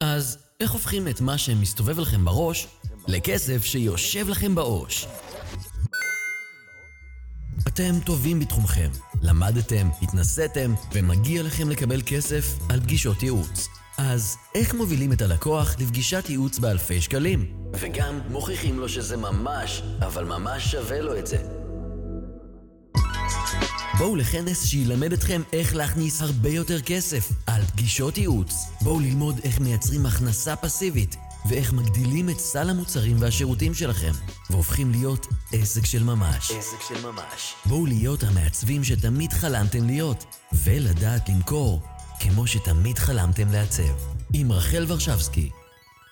אז איך הופכים את מה שמסתובב לכם בראש לכסף שיושב לכם בעו"ש? אתם טובים בתחומכם, למדתם, התנסיתם, ומגיע לכם לקבל כסף על פגישות ייעוץ. אז איך מובילים את הלקוח לפגישת ייעוץ באלפי שקלים? וגם מוכיחים לו שזה ממש, אבל ממש שווה לו את זה. בואו לכנס שילמד אתכם איך להכניס הרבה יותר כסף על פגישות ייעוץ. בואו ללמוד איך מייצרים הכנסה פסיבית ואיך מגדילים את סל המוצרים והשירותים שלכם והופכים להיות עסק של ממש. עסק של ממש. בואו להיות המעצבים שתמיד חלמתם להיות ולדעת למכור כמו שתמיד חלמתם לעצב. עם רחל ורשבסקי,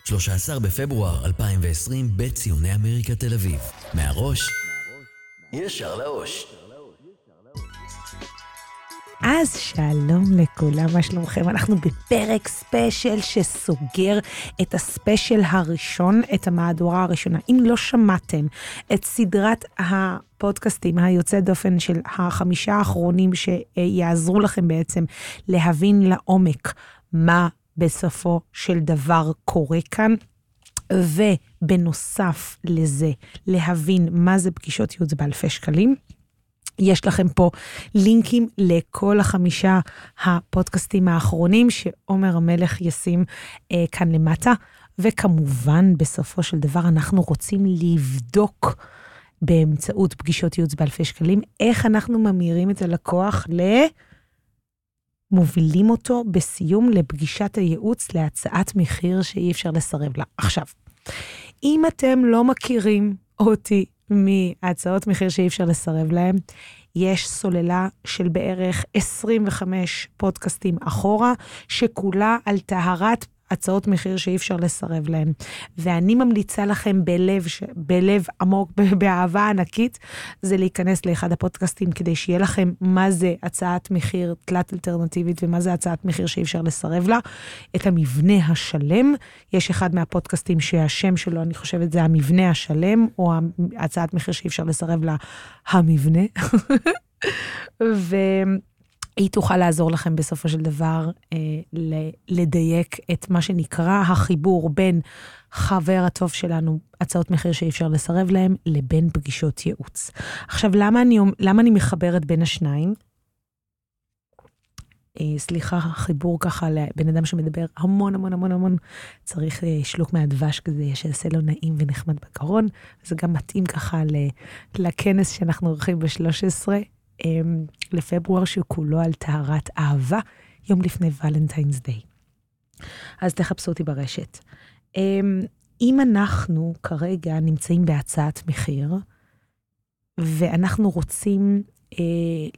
13 בפברואר 2020 בציוני אמריקה תל אביב. מהראש, ישר לאוש. אז שלום לכולם, מה שלומכם? אנחנו בפרק ספיישל שסוגר את הספיישל הראשון, את המהדורה הראשונה. אם לא שמעתם את סדרת הפודקאסטים היוצא דופן של החמישה האחרונים שיעזרו לכם בעצם להבין לעומק מה בסופו של דבר קורה כאן, ובנוסף לזה, להבין מה זה פגישות ייעוץ באלפי שקלים. יש לכם פה לינקים לכל החמישה הפודקאסטים האחרונים שעומר המלך ישים אה, כאן למטה. וכמובן, בסופו של דבר, אנחנו רוצים לבדוק באמצעות פגישות ייעוץ באלפי שקלים, איך אנחנו ממירים את הלקוח ל... מובילים אותו בסיום לפגישת הייעוץ להצעת מחיר שאי אפשר לסרב לה. עכשיו, אם אתם לא מכירים אותי מהצעות מחיר שאי אפשר לסרב להם. יש סוללה של בערך 25 פודקאסטים אחורה, שכולה על טהרת הצעות מחיר שאי אפשר לסרב להן. ואני ממליצה לכם בלב, בלב עמוק, באהבה ענקית, זה להיכנס לאחד הפודקאסטים כדי שיהיה לכם מה זה הצעת מחיר תלת אלטרנטיבית ומה זה הצעת מחיר שאי אפשר לסרב לה. את המבנה השלם, יש אחד מהפודקאסטים שהשם שלו, אני חושבת, זה המבנה השלם, או הצעת מחיר שאי אפשר לסרב לה, המבנה. ו... היא תוכל לעזור לכם בסופו של דבר אה, לדייק את מה שנקרא החיבור בין חבר הטוב שלנו, הצעות מחיר שאי אפשר לסרב להם, לבין פגישות ייעוץ. עכשיו, למה אני, למה אני מחברת בין השניים? אה, סליחה, חיבור ככה לבן אדם שמדבר המון המון המון המון, צריך אה, שלוק מהדבש כזה שיעשה לו נעים ונחמד בגרון. זה גם מתאים ככה לכנס שאנחנו עורכים ב-13. אמ, לפברואר שכולו על טהרת אהבה, יום לפני ולנטיינס דיי. אז תחפשו אותי ברשת. אמ, אם אנחנו כרגע נמצאים בהצעת מחיר, ואנחנו רוצים אה,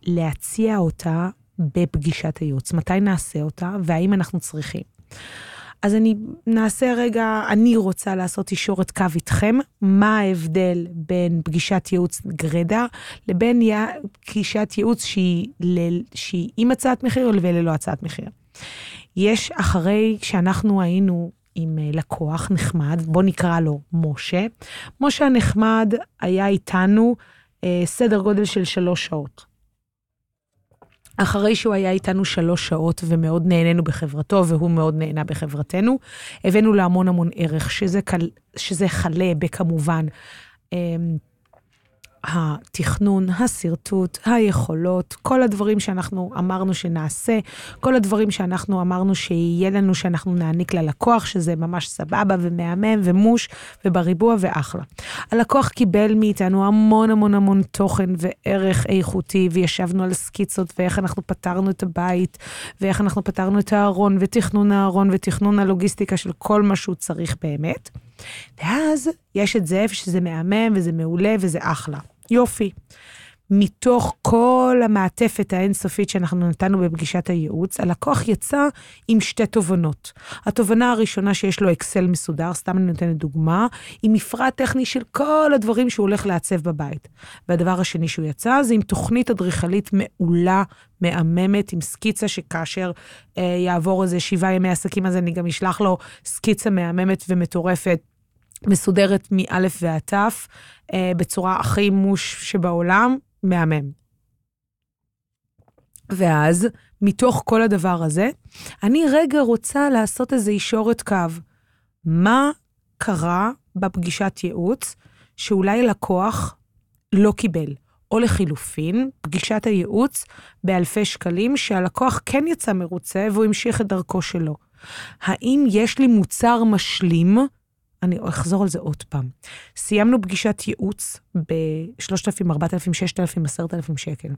להציע אותה בפגישת הייעוץ, מתי נעשה אותה והאם אנחנו צריכים. אז אני נעשה רגע, אני רוצה לעשות אישורת קו איתכם, מה ההבדל בין פגישת ייעוץ גרדה לבין פגישת ייעוץ שהיא, שהיא עם הצעת מחיר וללא הצעת מחיר. יש אחרי שאנחנו היינו עם אה, לקוח נחמד, בוא נקרא לו משה. משה הנחמד היה איתנו אה, סדר גודל של שלוש שעות. אחרי שהוא היה איתנו שלוש שעות ומאוד נהנינו בחברתו, והוא מאוד נהנה בחברתנו, הבאנו לו המון המון ערך, שזה, קל, שזה חלה בכמובן אמ, התכנון, השרטוט, היכולות, כל הדברים שאנחנו אמרנו שנעשה, כל הדברים שאנחנו אמרנו שיהיה לנו, שאנחנו נעניק ללקוח, שזה ממש סבבה ומהמם ומוש ובריבוע ואחלה. הלקוח קיבל מאיתנו המון המון המון תוכן וערך איכותי, וישבנו על סקיצות ואיך אנחנו פתרנו את הבית, ואיך אנחנו פתרנו את הארון, ותכנון הארון, ותכנון הלוגיסטיקה של כל מה שהוא צריך באמת. ואז יש את זאב שזה מהמם וזה מעולה וזה אחלה. יופי. מתוך כל המעטפת האינסופית שאנחנו נתנו בפגישת הייעוץ, הלקוח יצא עם שתי תובנות. התובנה הראשונה שיש לו אקסל מסודר, סתם אני נותנת דוגמה, עם מפרט טכני של כל הדברים שהוא הולך לעצב בבית. והדבר השני שהוא יצא זה עם תוכנית אדריכלית מעולה, מהממת, עם סקיצה שכאשר אה, יעבור איזה שבעה ימי עסקים, אז אני גם אשלח לו סקיצה מהממת ומטורפת מסודרת מאלף ועד תף, אה, בצורה הכי מוש שבעולם, מהמם. ואז, מתוך כל הדבר הזה, אני רגע רוצה לעשות איזה אישורת קו. מה קרה בפגישת ייעוץ שאולי לקוח לא קיבל? או לחילופין, פגישת הייעוץ באלפי שקלים, שהלקוח כן יצא מרוצה והוא המשיך את דרכו שלו. האם יש לי מוצר משלים? אני אחזור על זה עוד פעם. סיימנו פגישת ייעוץ ב-3,000, 4,000, 6,000, 10,000 שקל.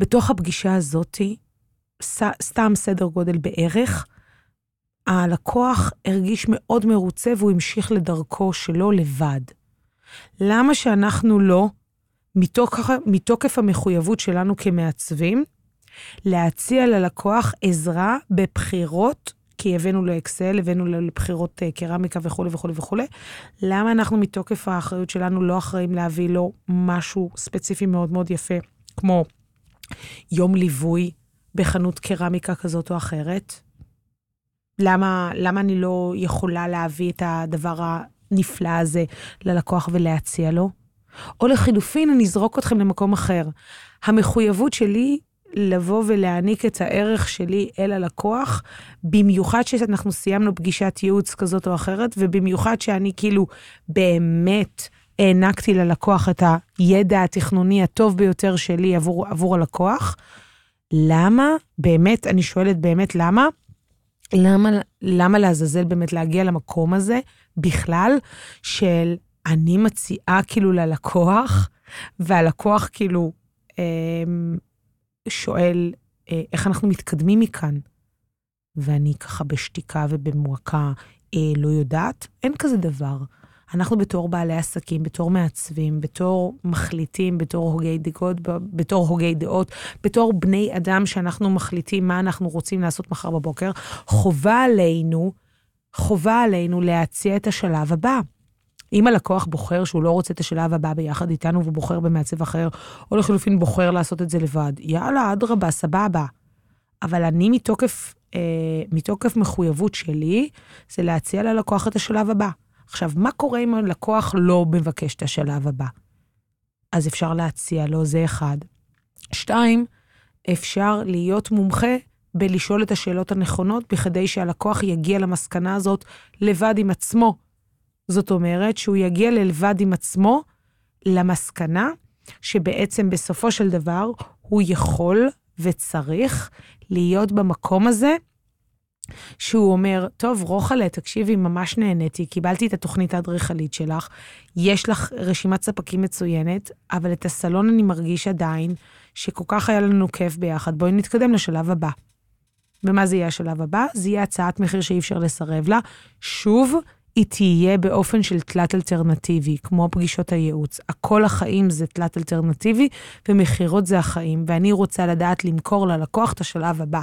בתוך הפגישה הזאתי, סתם סדר גודל בערך, הלקוח הרגיש מאוד מרוצה והוא המשיך לדרכו שלו לבד. למה שאנחנו לא, מתוקף, מתוקף המחויבות שלנו כמעצבים, להציע ללקוח עזרה בבחירות, כי הבאנו לו אקסל, הבאנו לבחירות אה, קרמיקה וכולי וכולי וכולי, למה אנחנו מתוקף האחריות שלנו לא אחראים להביא לו משהו ספציפי מאוד מאוד יפה, כמו יום ליווי בחנות קרמיקה כזאת או אחרת? למה, למה אני לא יכולה להביא את הדבר הנפלא הזה ללקוח ולהציע לו? או לחילופין, אני אזרוק אתכם למקום אחר. המחויבות שלי לבוא ולהעניק את הערך שלי אל הלקוח, במיוחד שאנחנו סיימנו פגישת ייעוץ כזאת או אחרת, ובמיוחד שאני כאילו באמת הענקתי ללקוח את הידע התכנוני הטוב ביותר שלי עבור, עבור הלקוח. למה, באמת, אני שואלת באמת למה, למה, למה לעזאזל באמת להגיע למקום הזה בכלל, של אני מציעה כאילו ללקוח, והלקוח כאילו אה, שואל אה, איך אנחנו מתקדמים מכאן. ואני ככה בשתיקה ובמועקה אה, לא יודעת, אין כזה דבר. אנחנו בתור בעלי עסקים, בתור מעצבים, בתור מחליטים, בתור הוגי דעות, בתור הוגי דעות, בתור בני אדם שאנחנו מחליטים מה אנחנו רוצים לעשות מחר בבוקר, חובה עלינו, חובה עלינו להציע את השלב הבא. אם הלקוח בוחר שהוא לא רוצה את השלב הבא ביחד איתנו והוא בוחר במעצב אחר, או לחלופין בוחר לעשות את זה לבד, יאללה, אדרבה, סבבה. אבל אני מתוקף, אה, מתוקף מחויבות שלי, זה להציע ללקוח את השלב הבא. עכשיו, מה קורה אם הלקוח לא מבקש את השלב הבא? אז אפשר להציע לו, זה אחד. שתיים, אפשר להיות מומחה בלשאול את השאלות הנכונות, בכדי שהלקוח יגיע למסקנה הזאת לבד עם עצמו. זאת אומרת שהוא יגיע לבד עם עצמו למסקנה שבעצם בסופו של דבר הוא יכול וצריך להיות במקום הזה שהוא אומר, טוב, רוחלה, תקשיבי, ממש נהניתי, קיבלתי את התוכנית האדריכלית שלך, יש לך רשימת ספקים מצוינת, אבל את הסלון אני מרגיש עדיין שכל כך היה לנו כיף ביחד, בואי נתקדם לשלב הבא. ומה זה יהיה השלב הבא? זה יהיה הצעת מחיר שאי אפשר לסרב לה. שוב, היא תהיה באופן של תלת אלטרנטיבי, כמו פגישות הייעוץ. הכל החיים זה תלת אלטרנטיבי, ומכירות זה החיים, ואני רוצה לדעת למכור ללקוח את השלב הבא.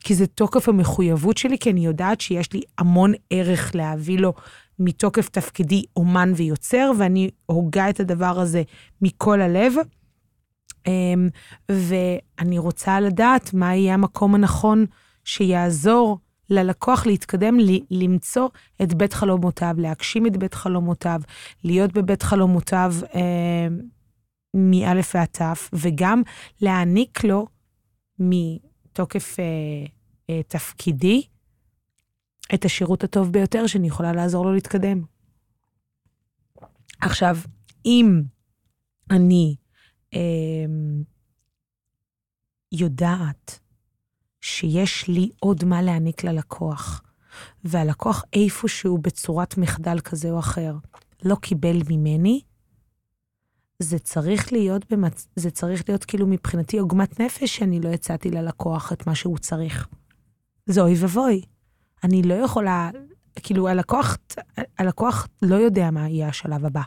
כי זה תוקף המחויבות שלי, כי אני יודעת שיש לי המון ערך להביא לו מתוקף תפקידי אומן ויוצר, ואני הוגה את הדבר הזה מכל הלב. אמ, ואני רוצה לדעת מה יהיה המקום הנכון שיעזור ללקוח להתקדם, למצוא את בית חלומותיו, להגשים את בית חלומותיו, להיות בבית חלומותיו אה, מאלף ועד תף, וגם להעניק לו מתוקף אה, אה, תפקידי את השירות הטוב ביותר שאני יכולה לעזור לו להתקדם. עכשיו, אם אני אה, יודעת שיש לי עוד מה להעניק ללקוח, והלקוח איפשהו בצורת מחדל כזה או אחר לא קיבל ממני, זה צריך להיות, במצ... זה צריך להיות כאילו מבחינתי עוגמת נפש שאני לא הצעתי ללקוח את מה שהוא צריך. זה אוי ואבוי. אני לא יכולה, כאילו הלקוח, הלקוח לא יודע מה יהיה השלב הבא.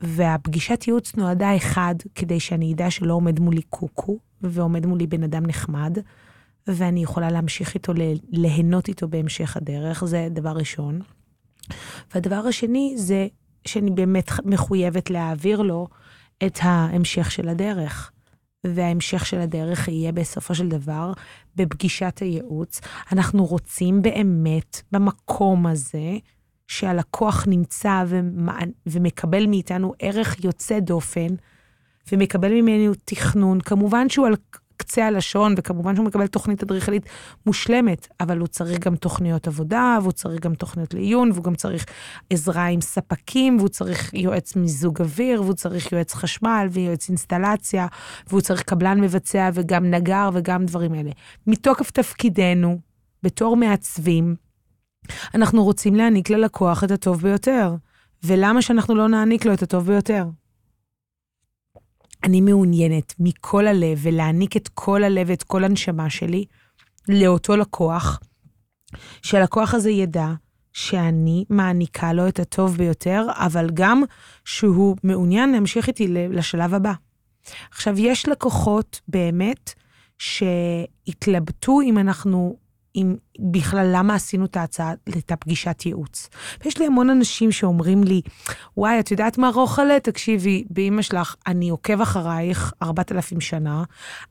והפגישת ייעוץ נועדה אחד, כדי שאני אדע שלא עומד מולי קוקו, ועומד מולי בן אדם נחמד, ואני יכולה להמשיך איתו, ליהנות איתו בהמשך הדרך, זה דבר ראשון. והדבר השני זה שאני באמת מחויבת להעביר לו את ההמשך של הדרך. וההמשך של הדרך יהיה בסופו של דבר בפגישת הייעוץ. אנחנו רוצים באמת במקום הזה שהלקוח נמצא ומקבל מאיתנו ערך יוצא דופן, ומקבל ממנו תכנון, כמובן שהוא על קצה הלשון, וכמובן שהוא מקבל תוכנית אדריכלית מושלמת, אבל הוא צריך גם תוכניות עבודה, והוא צריך גם תוכניות לעיון, והוא גם צריך עזרה עם ספקים, והוא צריך יועץ מיזוג אוויר, והוא צריך יועץ חשמל ויועץ אינסטלציה, והוא צריך קבלן מבצע וגם נגר וגם דברים אלה. מתוקף תפקידנו, בתור מעצבים, אנחנו רוצים להעניק ללקוח את הטוב ביותר. ולמה שאנחנו לא נעניק לו את הטוב ביותר? אני מעוניינת מכל הלב ולהעניק את כל הלב ואת כל הנשמה שלי לאותו לקוח, שהלקוח הזה ידע שאני מעניקה לו את הטוב ביותר, אבל גם שהוא מעוניין להמשיך איתי לשלב הבא. עכשיו, יש לקוחות באמת שהתלבטו אם אנחנו אם בכלל למה עשינו את ההצעה, את הפגישת ייעוץ. ויש לי המון אנשים שאומרים לי, וואי, את יודעת מה רוחלה? תקשיבי, באמא שלך, אני עוקב אחרייך 4,000 שנה,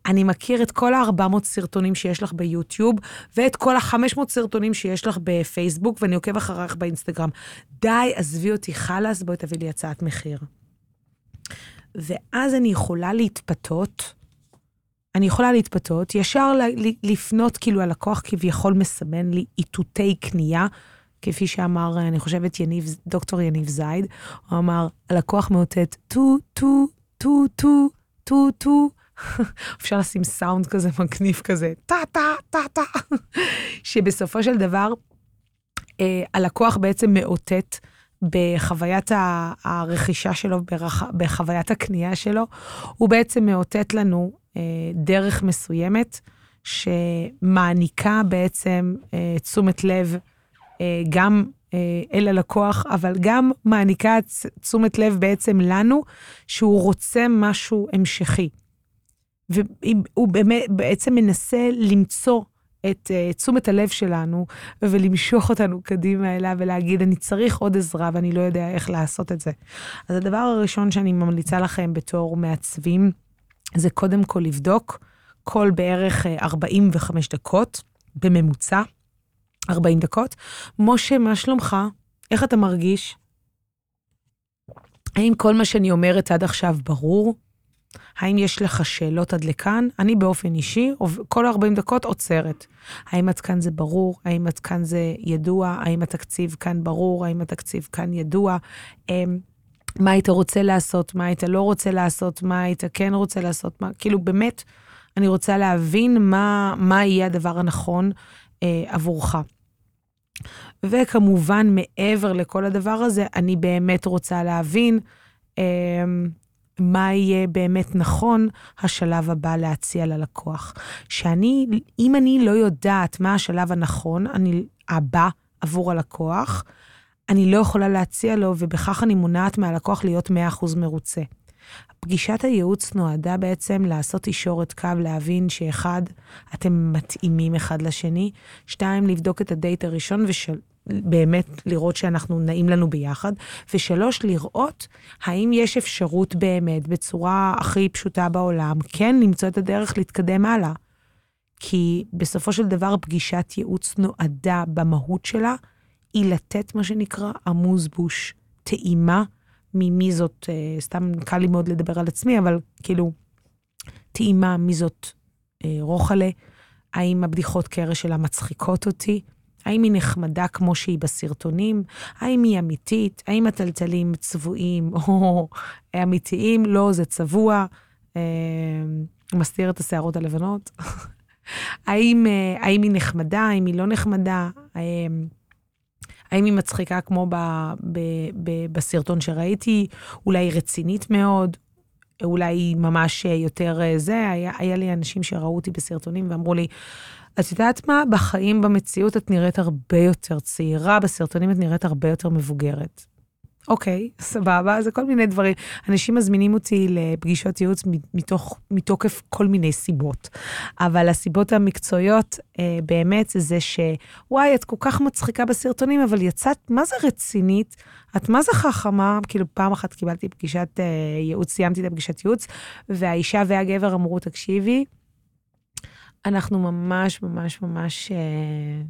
אני מכיר את כל ה-400 סרטונים שיש לך ביוטיוב, ואת כל ה-500 סרטונים שיש לך בפייסבוק, ואני עוקב אחרייך באינסטגרם. די, עזבי אותי, חלאס, בואי תביא לי הצעת מחיר. ואז אני יכולה להתפתות, אני יכולה להתפתות, ישר לפנות, כאילו הלקוח כביכול מסמן לי איתותי קנייה, כפי שאמר, אני חושבת, יניב, דוקטור יניב זייד, הוא אמר, הלקוח מאותת טו, טו, טו, טו, טו, טו. אפשר לשים סאונד כזה מגניב כזה, טה, טה, טה, טה, שבסופו של דבר, אה, הלקוח בעצם מאותת בחוויית הרכישה שלו, בחוויית הקנייה שלו, הוא בעצם מאותת לנו אה, דרך מסוימת, שמעניקה בעצם אה, תשומת לב אה, גם אל הלקוח, אבל גם מעניקה תשומת לב בעצם לנו, שהוא רוצה משהו המשכי. והוא באמת, בעצם מנסה למצוא את uh, תשומת הלב שלנו ולמשוך אותנו קדימה אליו ולהגיד, אני צריך עוד עזרה ואני לא יודע איך לעשות את זה. אז הדבר הראשון שאני ממליצה לכם בתור מעצבים, זה קודם כל לבדוק כל בערך 45 אה, דקות, בממוצע, 40 דקות. משה, מה שלומך? איך אתה מרגיש? האם כל מה שאני אומרת עד עכשיו ברור? האם יש לך שאלות עד לכאן? אני באופן אישי, כל 40 דקות עוצרת. האם עד כאן זה ברור? האם עד כאן זה ידוע? האם התקציב כאן ברור? האם התקציב כאן ידוע? מה היית רוצה לעשות, מה היית לא רוצה לעשות, מה היית כן רוצה לעשות, מה, כאילו באמת, אני רוצה להבין מה, מה יהיה הדבר הנכון אה, עבורך. וכמובן, מעבר לכל הדבר הזה, אני באמת רוצה להבין אה, מה יהיה באמת נכון השלב הבא להציע ללקוח. שאני, אם אני לא יודעת מה השלב הנכון, אני, הבא עבור הלקוח, אני לא יכולה להציע לו, ובכך אני מונעת מהלקוח להיות 100% מרוצה. פגישת הייעוץ נועדה בעצם לעשות אישורת קו, להבין שאחד, אתם מתאימים אחד לשני, שתיים, לבדוק את הדייט הראשון ובאמת לראות שאנחנו נעים לנו ביחד, ושלוש, לראות האם יש אפשרות באמת, בצורה הכי פשוטה בעולם, כן למצוא את הדרך להתקדם הלאה. כי בסופו של דבר פגישת ייעוץ נועדה במהות שלה היא לתת מה שנקרא בוש, טעימה ממי זאת, אה, סתם קל לי מאוד לדבר על עצמי, אבל כאילו, טעימה מי זאת אה, רוחלה, האם הבדיחות קרש שלה מצחיקות אותי, האם היא נחמדה כמו שהיא בסרטונים, האם היא אמיתית, האם הטלטלים צבועים? או אמיתיים, לא, זה צבוע, אה, מסתיר את השערות הלבנות. האם, אה, האם היא נחמדה, האם היא לא נחמדה, אה, האם היא מצחיקה כמו ב, ב, ב, בסרטון שראיתי? אולי היא רצינית מאוד? אולי היא ממש יותר אה, זה? היה, היה לי אנשים שראו אותי בסרטונים ואמרו לי, את יודעת מה? בחיים, במציאות, את נראית הרבה יותר צעירה, בסרטונים את נראית הרבה יותר מבוגרת. אוקיי, סבבה, זה כל מיני דברים. אנשים מזמינים אותי לפגישות ייעוץ מתוך, מתוקף כל מיני סיבות. אבל הסיבות המקצועיות אה, באמת זה שוואי, את כל כך מצחיקה בסרטונים, אבל יצאת, מה זה רצינית? את מה זה חכמה? כאילו, פעם אחת קיבלתי פגישת אה, ייעוץ, סיימתי את הפגישת ייעוץ, והאישה והגבר אמרו, תקשיבי, אנחנו ממש ממש ממש אה,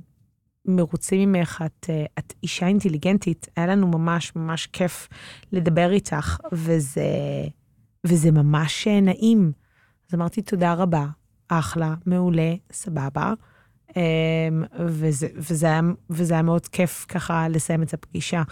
מרוצים ממך, את, אה, את אישה אינטליגנטית, היה לנו ממש ממש כיף לדבר איתך, וזה, וזה ממש אה, נעים. אז אמרתי תודה רבה, אחלה, מעולה, סבבה. אמ, וזה, וזה, היה, וזה היה מאוד כיף ככה לסיים את הפגישה.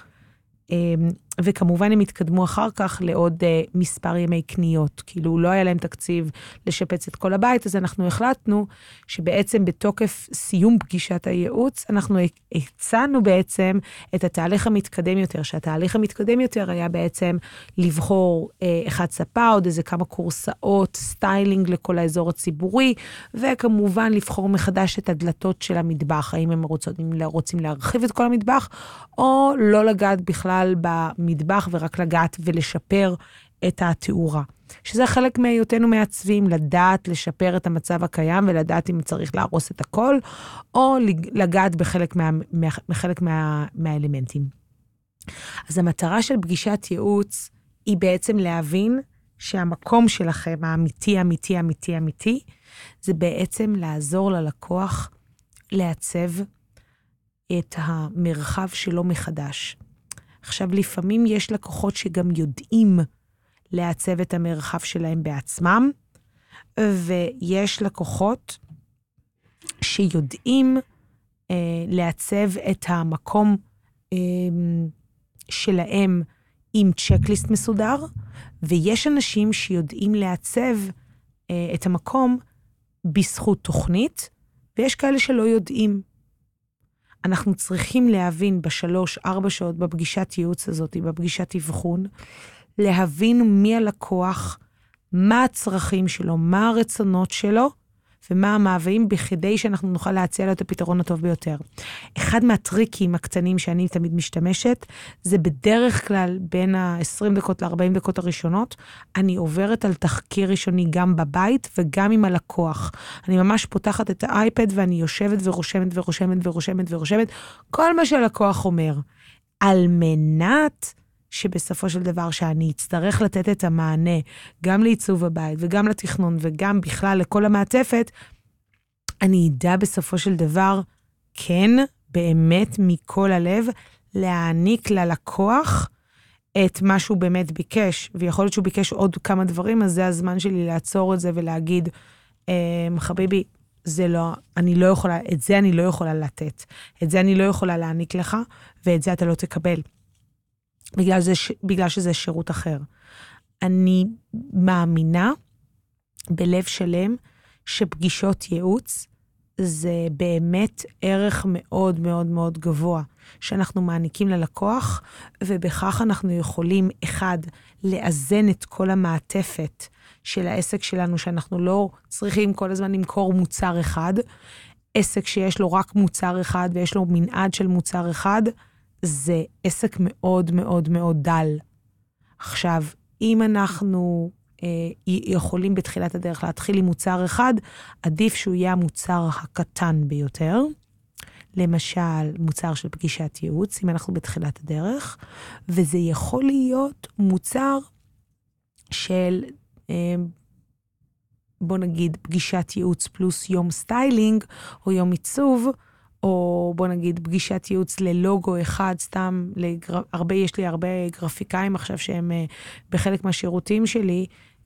וכמובן הם התקדמו אחר כך לעוד uh, מספר ימי קניות. כאילו, לא היה להם תקציב לשפץ את כל הבית, אז אנחנו החלטנו שבעצם בתוקף סיום פגישת הייעוץ, אנחנו הצענו בעצם את התהליך המתקדם יותר, שהתהליך המתקדם יותר היה בעצם לבחור אה, אחד ספה, עוד איזה כמה כורסאות, styling לכל האזור הציבורי, וכמובן לבחור מחדש את הדלתות של המטבח, האם הם רוצים, רוצים להרחיב את כל המטבח, או לא לגעת בכלל במטבח ורק לגעת ולשפר את התאורה. שזה חלק מהיותנו מעצבים, לדעת לשפר את המצב הקיים ולדעת אם צריך להרוס את הכל, או לגעת בחלק, מה, בחלק מה, מהאלמנטים. אז המטרה של פגישת ייעוץ היא בעצם להבין שהמקום שלכם, האמיתי, אמיתי, אמיתי, אמיתי, זה בעצם לעזור ללקוח לעצב את המרחב שלו מחדש. עכשיו, לפעמים יש לקוחות שגם יודעים לעצב את המרחב שלהם בעצמם, ויש לקוחות שיודעים אה, לעצב את המקום אה, שלהם עם צ'קליסט מסודר, ויש אנשים שיודעים לעצב אה, את המקום בזכות תוכנית, ויש כאלה שלא יודעים. אנחנו צריכים להבין בשלוש, ארבע שעות בפגישת ייעוץ הזאת, בפגישת אבחון, להבין מי הלקוח, מה הצרכים שלו, מה הרצונות שלו, ומה המאוויים בכדי שאנחנו נוכל להציע לו את הפתרון הטוב ביותר. אחד מהטריקים הקטנים שאני תמיד משתמשת, זה בדרך כלל בין ה-20 דקות ל-40 דקות הראשונות, אני עוברת על תחקיר ראשוני גם בבית וגם עם הלקוח. אני ממש פותחת את האייפד ואני יושבת ורושמת ורושמת ורושמת ורושמת כל מה שהלקוח אומר. על מנת שבסופו של דבר, שאני אצטרך לתת את המענה גם לעיצוב הבית וגם לתכנון וגם בכלל לכל המעטפת, אני אדע בסופו של דבר, כן, באמת מכל הלב, להעניק ללקוח את מה שהוא באמת ביקש. ויכול להיות שהוא ביקש עוד כמה דברים, אז זה הזמן שלי לעצור את זה ולהגיד, אמ, חביבי, זה לא, אני לא יכולה, את זה אני לא יכולה לתת. את זה אני לא יכולה להעניק לך, ואת זה אתה לא תקבל. בגלל, זה, בגלל שזה שירות אחר. אני מאמינה בלב שלם שפגישות ייעוץ זה באמת ערך מאוד מאוד מאוד גבוה שאנחנו מעניקים ללקוח, ובכך אנחנו יכולים, אחד, לאזן את כל המעטפת של העסק שלנו, שאנחנו לא צריכים כל הזמן למכור מוצר אחד. עסק שיש לו רק מוצר אחד ויש לו מנעד של מוצר אחד, זה עסק מאוד מאוד מאוד דל. עכשיו, אם אנחנו אה, יכולים בתחילת הדרך להתחיל עם מוצר אחד, עדיף שהוא יהיה המוצר הקטן ביותר. למשל, מוצר של פגישת ייעוץ, אם אנחנו בתחילת הדרך, וזה יכול להיות מוצר של, אה, בוא נגיד, פגישת ייעוץ פלוס יום styling או יום עיצוב, או בוא נגיד פגישת ייעוץ ללוגו אחד, סתם, לגר... הרבה, יש לי הרבה גרפיקאים עכשיו שהם אה, בחלק מהשירותים שלי,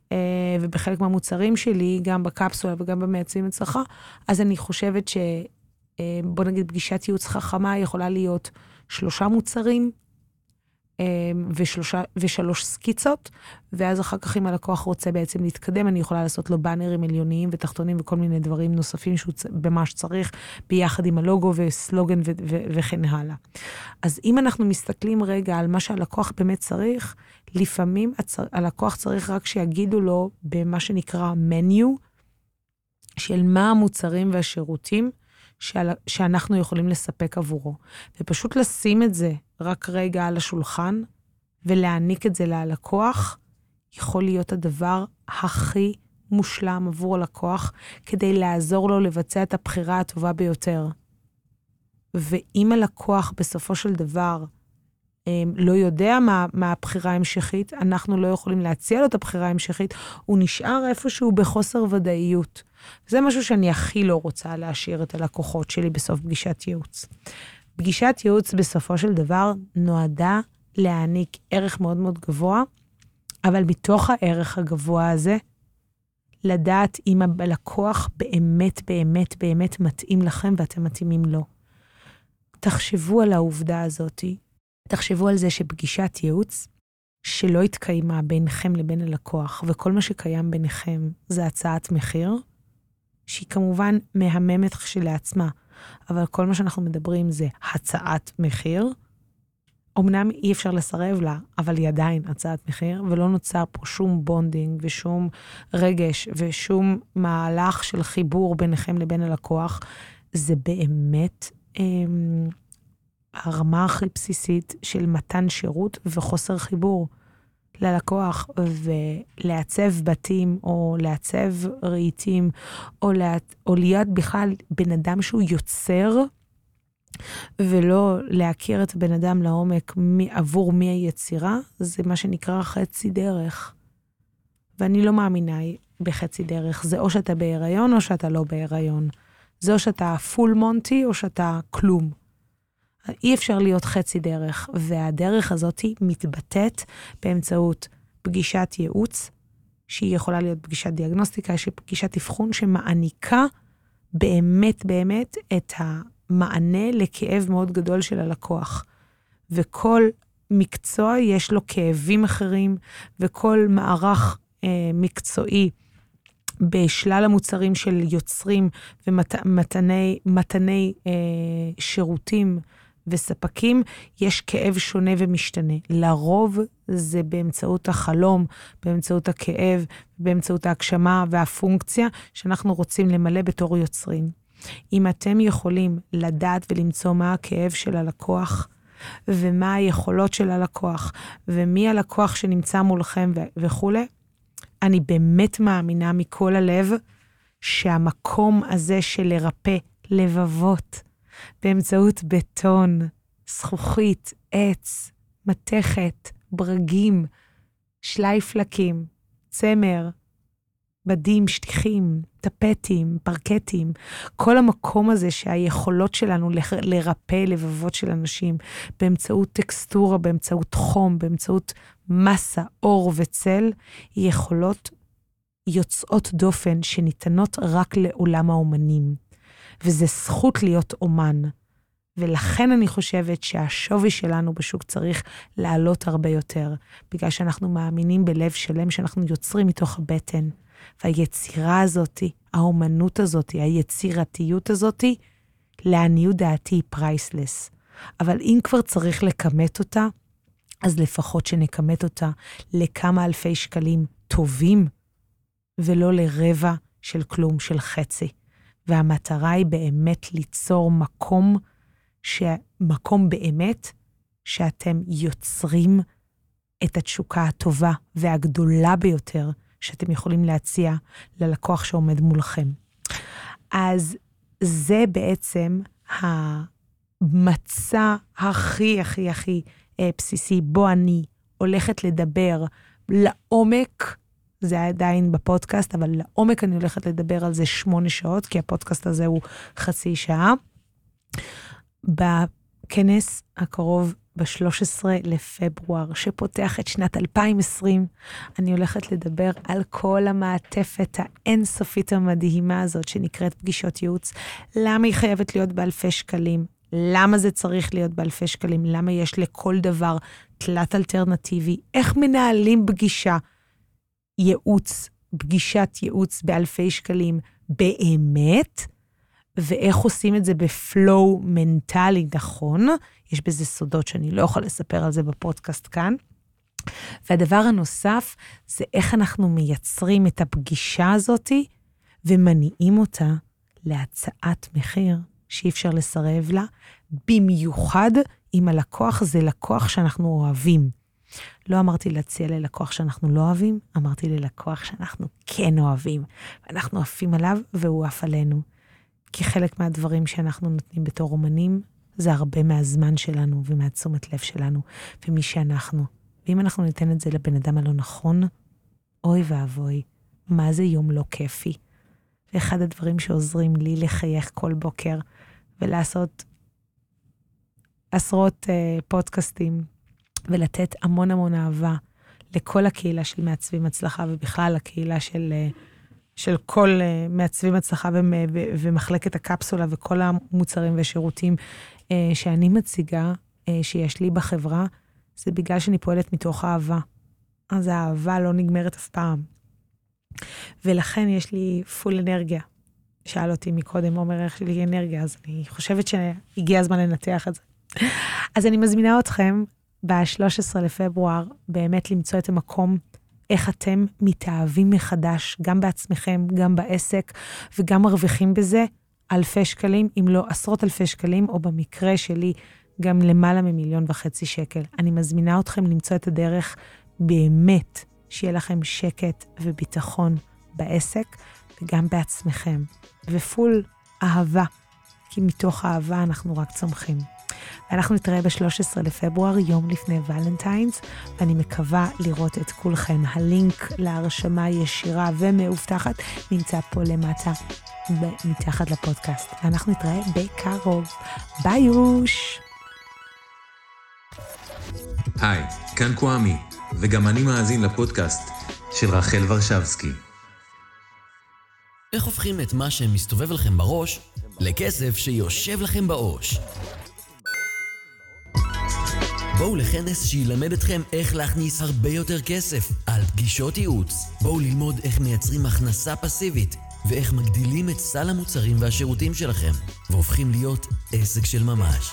אה, ובחלק מהמוצרים שלי, גם בקפסולה וגם במעצבים אצלך, אז אני חושבת ש... אה, בוא נגיד פגישת ייעוץ חכמה יכולה להיות שלושה מוצרים, ושלושה, ושלוש סקיצות, ואז אחר כך אם הלקוח רוצה בעצם להתקדם, אני יכולה לעשות לו באנרים עליוניים ותחתונים וכל מיני דברים נוספים שהוא במה שצריך, ביחד עם הלוגו וסלוגן ו- ו- וכן הלאה. אז אם אנחנו מסתכלים רגע על מה שהלקוח באמת צריך, לפעמים הצ- הלקוח צריך רק שיגידו לו במה שנקרא מניו, של מה המוצרים והשירותים שאנחנו יכולים לספק עבורו. ופשוט לשים את זה רק רגע על השולחן ולהעניק את זה ללקוח, יכול להיות הדבר הכי מושלם עבור הלקוח כדי לעזור לו לבצע את הבחירה הטובה ביותר. ואם הלקוח בסופו של דבר לא יודע מה, מה הבחירה ההמשכית, אנחנו לא יכולים להציע לו את הבחירה ההמשכית, הוא נשאר איפשהו בחוסר ודאיות. זה משהו שאני הכי לא רוצה להשאיר את הלקוחות שלי בסוף פגישת ייעוץ. פגישת ייעוץ בסופו של דבר נועדה להעניק ערך מאוד מאוד גבוה, אבל מתוך הערך הגבוה הזה, לדעת אם הלקוח באמת, באמת, באמת מתאים לכם ואתם מתאימים לו. תחשבו על העובדה הזאת, תחשבו על זה שפגישת ייעוץ שלא התקיימה ביניכם לבין הלקוח, וכל מה שקיים ביניכם זה הצעת מחיר, שהיא כמובן מהממת כשלעצמה, אבל כל מה שאנחנו מדברים זה הצעת מחיר. אמנם אי אפשר לסרב לה, אבל היא עדיין הצעת מחיר, ולא נוצר פה שום bonding ושום רגש ושום מהלך של חיבור ביניכם לבין הלקוח. זה באמת אמ, הרמה הכי בסיסית של מתן שירות וחוסר חיבור ללקוח, ולעצב בתים, או לעצב רהיטים, או, לה, או להיות בכלל בן אדם שהוא יוצר, ולא להכיר את הבן אדם לעומק מי, עבור מי היצירה, זה מה שנקרא חצי דרך. ואני לא מאמינה בחצי דרך. זה או שאתה בהיריון או שאתה לא בהיריון. זה או שאתה פול מונטי או שאתה כלום. אי אפשר להיות חצי דרך, והדרך הזאת מתבטאת באמצעות פגישת ייעוץ, שהיא יכולה להיות פגישת דיאגנוסטיקה, שהיא פגישת אבחון שמעניקה באמת באמת את המענה לכאב מאוד גדול של הלקוח. וכל מקצוע יש לו כאבים אחרים, וכל מערך אה, מקצועי בשלל המוצרים של יוצרים ומתני מתני, אה, שירותים וספקים, יש כאב שונה ומשתנה. לרוב זה באמצעות החלום, באמצעות הכאב, באמצעות ההגשמה והפונקציה שאנחנו רוצים למלא בתור יוצרים. אם אתם יכולים לדעת ולמצוא מה הכאב של הלקוח, ומה היכולות של הלקוח, ומי הלקוח שנמצא מולכם וכולי, אני באמת מאמינה מכל הלב שהמקום הזה של לרפא לבבות באמצעות בטון, זכוכית, עץ, מתכת, ברגים, שלייפלקים, צמר, בדים, שטיחים, טפטים, פרקטים, כל המקום הזה שהיכולות שלנו לרפא לבבות של אנשים באמצעות טקסטורה, באמצעות חום, באמצעות מסה, אור וצל, יכולות יוצאות דופן שניתנות רק לעולם האומנים. וזה זכות להיות אומן. ולכן אני חושבת שהשווי שלנו בשוק צריך לעלות הרבה יותר, בגלל שאנחנו מאמינים בלב שלם שאנחנו יוצרים מתוך הבטן. והיצירה הזאתי, האומנות הזאתי, היצירתיות הזאתי, לעניות דעתי היא פרייסלס. אבל אם כבר צריך לכמת אותה, אז לפחות שנכמת אותה לכמה אלפי שקלים טובים, ולא לרבע של כלום, של חצי. והמטרה היא באמת ליצור מקום, ש... מקום באמת, שאתם יוצרים את התשוקה הטובה והגדולה ביותר שאתם יכולים להציע ללקוח שעומד מולכם. אז זה בעצם המצע הכי הכי הכי אה, בסיסי, בו אני הולכת לדבר לעומק, זה עדיין בפודקאסט, אבל לעומק אני הולכת לדבר על זה שמונה שעות, כי הפודקאסט הזה הוא חצי שעה. בכנס הקרוב ב-13 לפברואר, שפותח את שנת 2020, אני הולכת לדבר על כל המעטפת האינסופית המדהימה הזאת שנקראת פגישות ייעוץ. למה היא חייבת להיות באלפי שקלים? למה זה צריך להיות באלפי שקלים? למה יש לכל דבר תלת אלטרנטיבי? איך מנהלים פגישה? ייעוץ, פגישת ייעוץ באלפי שקלים באמת? ואיך עושים את זה בפלואו מנטלי נכון. יש בזה סודות שאני לא יכולה לספר על זה בפודקאסט כאן. והדבר הנוסף זה איך אנחנו מייצרים את הפגישה הזאתי ומניעים אותה להצעת מחיר שאי אפשר לסרב לה, במיוחד אם הלקוח זה לקוח שאנחנו אוהבים. לא אמרתי להציע ללקוח שאנחנו לא אוהבים, אמרתי ללקוח שאנחנו כן אוהבים. ואנחנו עפים עליו והוא עף עלינו. כי חלק מהדברים שאנחנו נותנים בתור אומנים, זה הרבה מהזמן שלנו ומהתשומת לב שלנו, ומי שאנחנו. ואם אנחנו ניתן את זה לבן אדם הלא נכון, אוי ואבוי, מה זה יום לא כיפי. ואחד הדברים שעוזרים לי לחייך כל בוקר ולעשות עשרות uh, פודקאסטים ולתת המון המון אהבה לכל הקהילה של מעצבים הצלחה ובכלל הקהילה של uh, של כל uh, מעצבים הצלחה ומחלקת הקפסולה וכל המוצרים והשירותים uh, שאני מציגה, שיש לי בחברה, זה בגלל שאני פועלת מתוך אהבה. אז האהבה לא נגמרת אף פעם. ולכן יש לי פול אנרגיה. שאל אותי מקודם, עומר, איך לי אנרגיה, אז אני חושבת שהגיע הזמן לנתח את זה. אז אני מזמינה אתכם ב-13 לפברואר באמת למצוא את המקום איך אתם מתאהבים מחדש, גם בעצמכם, גם בעסק, וגם מרוויחים בזה אלפי שקלים, אם לא עשרות אלפי שקלים, או במקרה שלי, גם למעלה ממיליון וחצי שקל. אני מזמינה אתכם למצוא את הדרך באמת, שיהיה לכם שקט וביטחון בעסק וגם בעצמכם, ופול אהבה, כי מתוך אהבה אנחנו רק צומחים. אנחנו נתראה ב-13 לפברואר, יום לפני ולנטיינס, ואני מקווה לראות את כולכם. הלינק להרשמה ישירה ומאובטחת נמצא פה למטה, מתחת לפודקאסט. ואנחנו נתראה בקרוב. ביי יוש! היי, כאן קוואמי, וגם אני מאזין לפודקאסט של רחל ורשבסקי. איך הופכים את מה שמסתובב לכם בראש לכסף שיושב לכם בעו"ש? בואו לכנס שילמד אתכם איך להכניס הרבה יותר כסף על פגישות ייעוץ. בואו ללמוד איך מייצרים הכנסה פסיבית ואיך מגדילים את סל המוצרים והשירותים שלכם והופכים להיות עסק של ממש.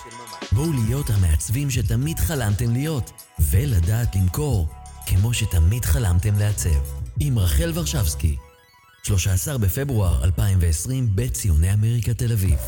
בואו להיות המעצבים שתמיד חלמתם להיות ולדעת למכור כמו שתמיד חלמתם לעצב. עם רחל ורשבסקי, 13 בפברואר 2020 בציוני אמריקה תל אביב.